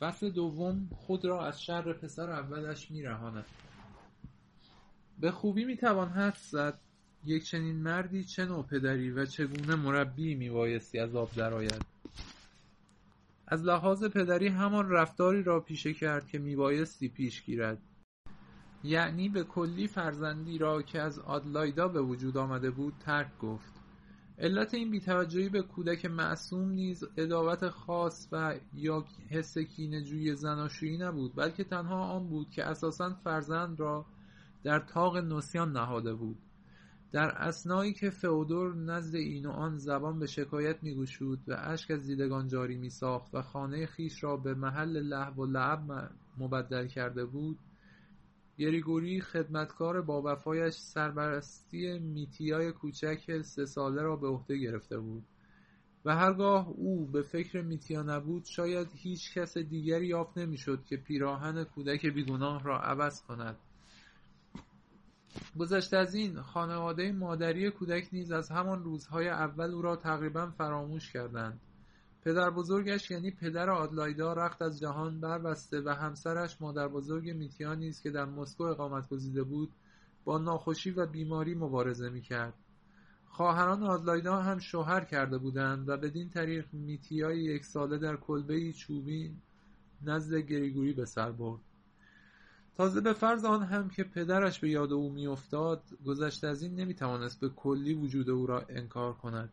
فصل دوم خود را از شر پسر اولش میرهاند. به خوبی می‌توان حدس زد. یک چنین مردی چه نوع پدری و چگونه مربی میبایستی از آب درآید؟ از لحاظ پدری همان رفتاری را پیشه کرد که میبایستی پیش گیرد. یعنی به کلی فرزندی را که از آدلایدا به وجود آمده بود ترک گفت. علت این بیتوجهی به کودک معصوم نیز عداوت خاص و یا حس کینهجویی زناشویی نبود بلکه تنها آن بود که اساسا فرزند را در طاق نسیان نهاده بود. در اسنایی که فئودور نزد این و آن زبان به شکایت میگشود و اشک از دیدگان جاری میساخت و خانه خویش را به محل لهو و لعب مبدل کرده بود گریگوری خدمتکار باوفایش سرپرستی میتیای کوچک سه ساله را به عهده گرفته بود و هرگاه او به فکر میتیا نبود شاید هیچ کس دیگری یافت نمی‌شد که پیراهن کودک بیگناه را عوض کند. گذشته از این خانواده مادری کودک نیز از همان روزهای اول او را تقریبا فراموش کردند. پدربزرگش یعنی پدر آدلایدا رخت از جهان بربسته و همسرش مادربزرگ میتیا نیز که در مسکو اقامت گزیده بود با ناخوشی و بیماری مبارزه می‌کرد. خواهران آدلایدا هم شوهر کرده بودند و بدین طریق میتیای یک ساله در کلبهای چوبی نزد گریگوری به سر برد. تازه به فرض آن هم که پدرش به یاد او میافتاد گذشته از این نمی‌توانست به کلی وجود او را انکار کند.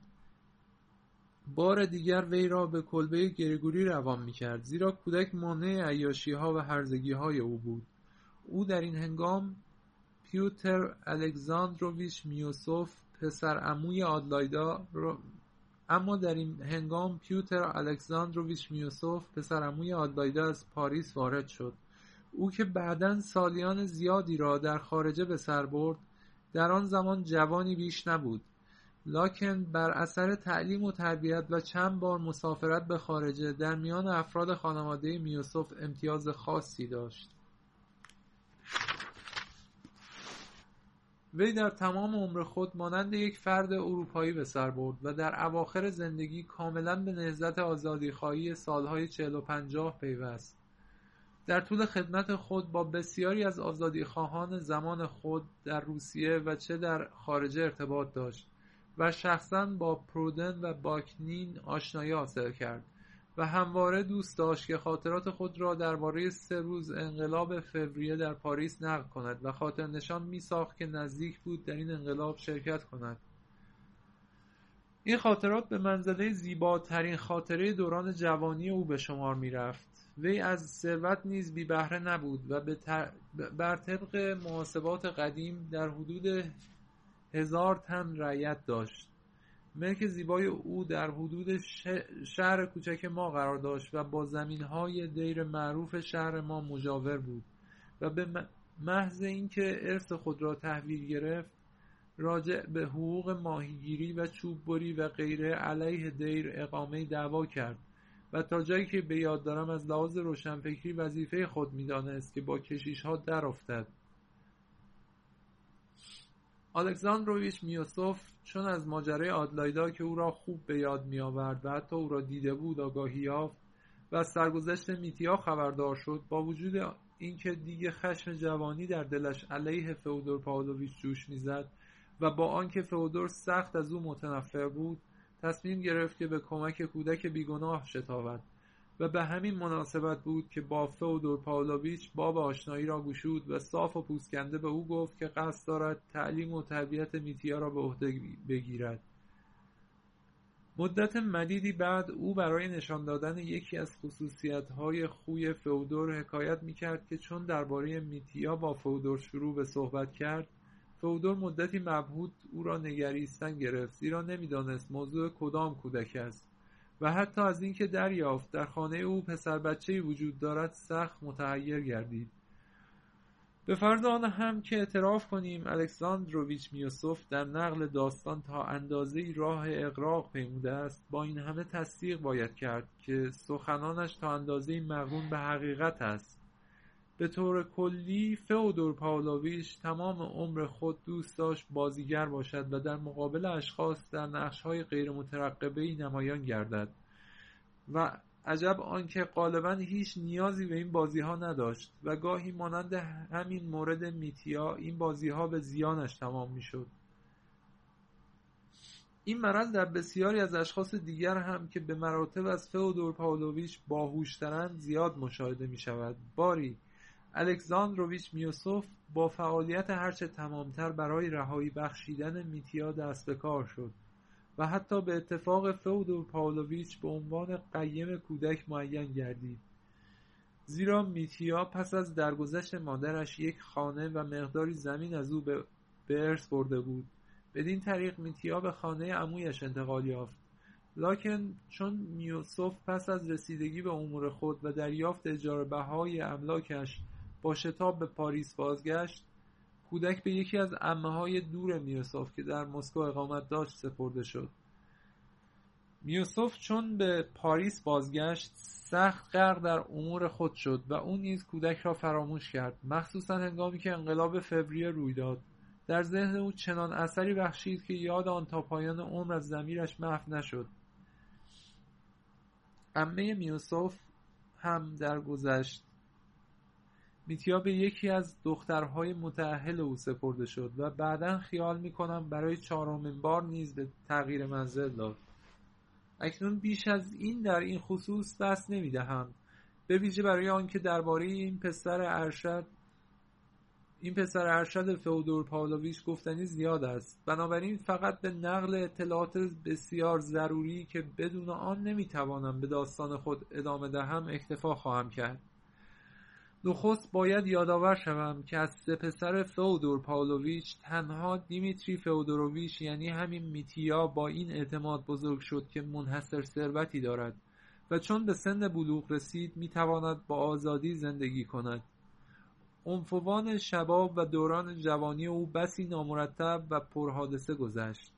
بار دیگر وی را به کلبه گریگوری روان می‌کرد زیرا کودک مانع عیاشیها و هرزگیهای او بود. او در این هنگام پیوتر الکساندروویچ میوسوف پسر عموی آدلایدا اما در این هنگام پیوتر الکساندروویچ میوسوف پسر عموی آدلایدا از پاریس وارد شد. او که بعدا سالیان زیادی را در خارجه به سر برد در آن زمان جوانی بیش نبود. لاکن بر اثر تعلیم و تربیت و چند بار مسافرت به خارجه در میان افراد خانواده میوسف امتیاز خاصی داشت. وی در تمام عمر خود مانند یک فرد اروپایی به سر برد و در اواخر زندگی کاملا به نهضت آزادیخواهی سالهای چهل و پنجاه پیوست. در طول خدمت خود با بسیاری از آزادیخواهان زمان خود در روسیه و چه در خارجه ارتباط داشت. و شخصا با پرودن و باکنین آشنایی حاصل کرد و همواره دوست داشت که خاطرات خود را درباره سه روز انقلاب فوریه در پاریس نقل کند و خاطر نشان می ساخت که نزدیک بود در این انقلاب شرکت کند. این خاطرات به منزله زیباترین خاطره دوران جوانی او به شمار می رفت وی از ثروت نیز بی بهره نبود و بر طبق محاسبات قدیم در حدود هزار تن رعیت داشت. ملک زیبای او در حدود شهر کوچک ما قرار داشت و با زمینهای دیر معروف شهر ما مجاور بود و به محض اینکه ارث خود را تحویل گرفت راجع به حقوق ماهیگیری و چوببری و غیره علیه دیر اقامه دعوا کرد و تا جایی که به یاد دارم از لحاظ روشنفکری وظیفه خود می‌دانست که با کشیشها افتد. الکساندروویچ میوسوف چون از ماجرای آدلایدا که او را خوب به یاد میآورد و حتی او را دیده بود آگاهی یافت و از سرگذشت میتیا خبردار شد با وجود اینکه دیگه خشم جوانی در دلش علیه فئودور پاولویچ جوش می‌زد و با آنکه فئودور سخت از او متنفر بود تصمیم گرفت که به کمک کودک بیگناه شتابد. و به همین مناسبت بود که با فئودور پاولویچ باب آشنایی را گشود و صاف و پوسکنده به او گفت که قصد دارد تعلیم و تربیت میتیا را به عهده بگیرد. مدت مدیدی بعد او برای نشان دادن یکی از خصوصیتهای خوی فئودور حکایت می‌کرد که چون درباره میتیا با فئودور شروع به صحبت کرد فئودور مدتی مبهوت او را نگریستن گرفت زیرا نمی‌دانست موضوع کدام کودک است. و حتی از اینکه دریافت در خانه او پسر بچه وجود دارد سخت متحیر گردید. به فرض آن هم که اعتراف کنیم الکساندروویچ میوسوف در نقل داستان تا اندازه راه اقراق پیموده است با این همه تصدیق باید کرد که سخنانش تا اندازه مقرون به حقیقت است. به طور کلی فئودور پاولویچ تمام عمر خود دوست داشت بازیگر باشد و در مقابل اشخاص در نقشهای غیر ای نمایان گردد. و عجب آنکه غالبا هیچ نیازی به این بازیها نداشت و گاهی مانند همین مورد میتیا این بازیها به زیانش تمام می‌شد. این مرض در بسیاری از اشخاص دیگر هم که به مراتب از فئودور پاولویچ باهوشترند زیاد مشاهده می شود باری الکساندروویچ میوسوف با فعالیت هرچه تمامتر برای رهایی بخشیدن میتیا دست به کار شد و حتی به اتفاق فودور پاولویچ به عنوان قیم کودک معین گردید. زیرا میتیا پس از درگذشت مادرش یک خانه و مقداری زمین از او به ارث برده بود. بدین طریق میتیا به خانه عمویش انتقال یافت. لاکن چون میوسوف پس از رسیدگی به امور خود و دریافت اجاره بهای املاکش با شتاب به پاریس بازگشت کودک به یکی از امه های دور میوسوف که در مسکو اقامت داشت سپرده شد. میوسوف چون به پاریس بازگشت سخت غرق در امور خود شد و او نیز کودک را فراموش کرد مخصوصا هنگامی که انقلاب فوریه روی داد. در ذهن او چنان اثری بخشید که یاد آن تا پایان عمر از زمیرش محو نشد. امه میوسوف هم در گذشت میتیا به یکی از دخترهای متعهل او سپرده شد و بعدا خیال می‌کنم برای چهارمین بار نیز به تغییر منزل داد. اکنون بیش از این در این خصوص دست نمی‌دهم به ویژه برای آنکه درباره این پسر ارشد این پسر ارشد فئودور پاولویچ گفتنی زیاد است. بنابراین فقط به نقل اطلاعات بسیار ضروری که بدون آن نمی‌توانم به داستان خود ادامه دهم اکتفا خواهم کرد. نخست باید یادآور شوم که از سه پسر فئودور پاولویچ تنها دیمیتری فئودوروویچ یعنی همین میتیا با این اعتماد بزرگ شد که منحصر ثروتی دارد و چون به سن بلوغ رسید می‌تواند با آزادی زندگی کند. عنفوان شباب و دوران جوانی او بسی نامرتب و پرحادثه گذشت.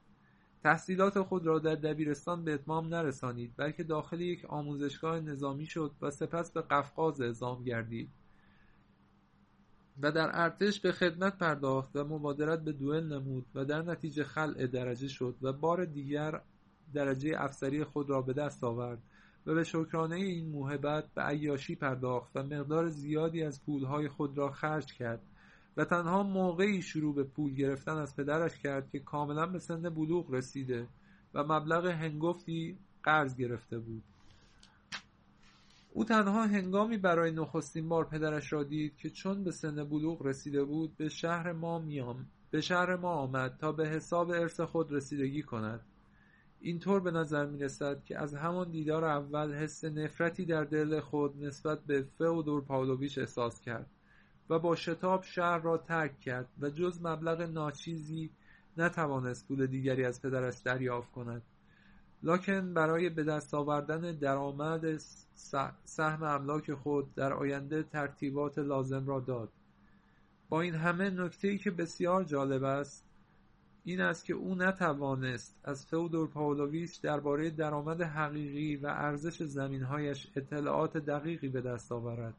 تحصیلات خود را در دبیرستان به اتمام نرسانید بلکه داخل یک آموزشگاه نظامی شد و سپس به قفقاز اعزام گردید. و در ارتش به خدمت پرداخت و مبادرت به دوئل نمود و در نتیجه خلع درجه شد و بار دیگر درجه افسری خود را به دست آورد و به شکرانه این موهبت به عیاشی پرداخت و مقدار زیادی از پولهای خود را خرج کرد و تنها موقعی شروع به پول گرفتن از پدرش کرد که کاملا به سن بلوغ رسیده و مبلغ هنگفتی قرض گرفته بود. او تنها هنگامی برای نخستین بار پدرش را دید که چون به سن بلوغ رسیده بود به شهر ما میام به شهر ما آمد تا به حساب ارث خود رسیدگی کند. اینطور به نظر می رسد که از همان دیدار اول حس نفرتی در دل خود نسبت به فئودور پاولویچ احساس کرد و با شتاب شهر را ترک کرد و جز مبلغ ناچیزی نتوانست پول دیگری از پدرش دریافت کند. لاکن برای به دست آوردن درآمد سهم املاک خود در آینده ترتیبات لازم را داد. با این همه نکته که بسیار جالب است این است که او نتوانست از فودور پاولویچ درباره درآمد حقیقی و ارزش زمینهایش اطلاعات دقیقی به دست آورد.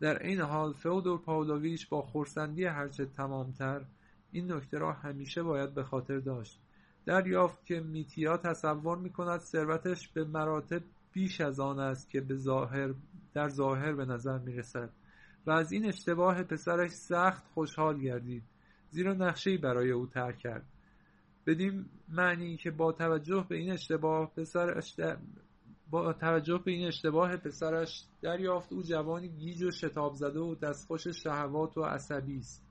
در این حال فودور پاولویچ با خورسندی هرچه تمامتر این نکته را همیشه باید به خاطر داشت. دریافت که میتیا تصور می‌کند ثروتش به مراتب بیش از آن است که به ظاهر در ظاهر به نظر می‌رسد. و از این اشتباه پسرش سخت خوشحال گردید. زیرا نقشهای برای او ترک کرد. بدین معنی که با توجه به این اشتباه پسرش با توجه به این اشتباه پسرش دریافت او جوانی گیج و شتاب زده و دستخوش شهوات و عصبی است.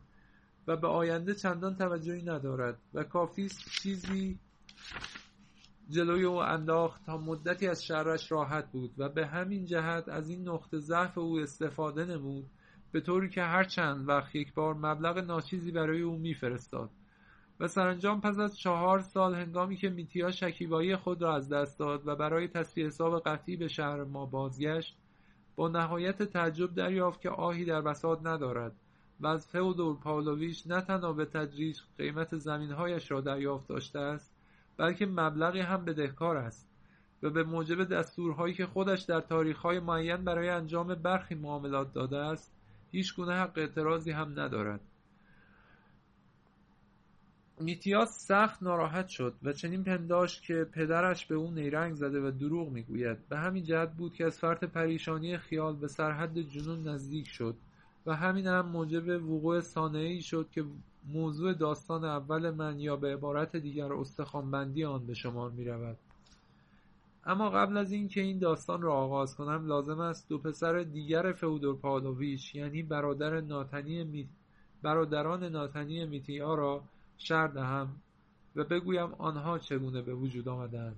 و به آینده چندان توجهی ندارد و کافی چیزی جلوی او انداخت تا مدتی از شرش راحت بود و به همین جهت از این نقطه ضعف او استفاده نمود به طوری که هر چند وقت یک بار مبلغ ناچیزی برای او میفرستاد و سرانجام پس از چهار سال هنگامی که میتیا شکیبایی خود را از دست داد و برای تصفیه حساب قطعی به شهر ما بازگشت با نهایت تعجب دریافت که آهی در بساط ندارد. و از فئودور پاولویچ نه تنها به تدریج قیمت زمینهایش را دریافت داشته است بلکه مبلغی هم بدهکار است و به موجب دستورهایی که خودش در تاریخهای معین برای انجام برخی معاملات داده است هیچ گونه حق اعتراضی هم ندارد. میتیاس سخت ناراحت شد و چنین پنداشت که پدرش به او نیرنگ زده و دروغ می‌گوید. به همین جهت بود که از فرط پریشانی خیال به سرحد جنون نزدیک شد. و همین هم موجب وقوع ای شد که موضوع داستان اول من یا به عبارت دیگر استخوانبندی آن به شمار می رود. اما قبل از اینکه این داستان را آغاز کنم لازم است دو پسر دیگر فئودور پاولویچ یعنی برادر ناتنی می... برادران ناتنی میتیا را شر دهم و بگویم آنها چگونه به وجود آمدند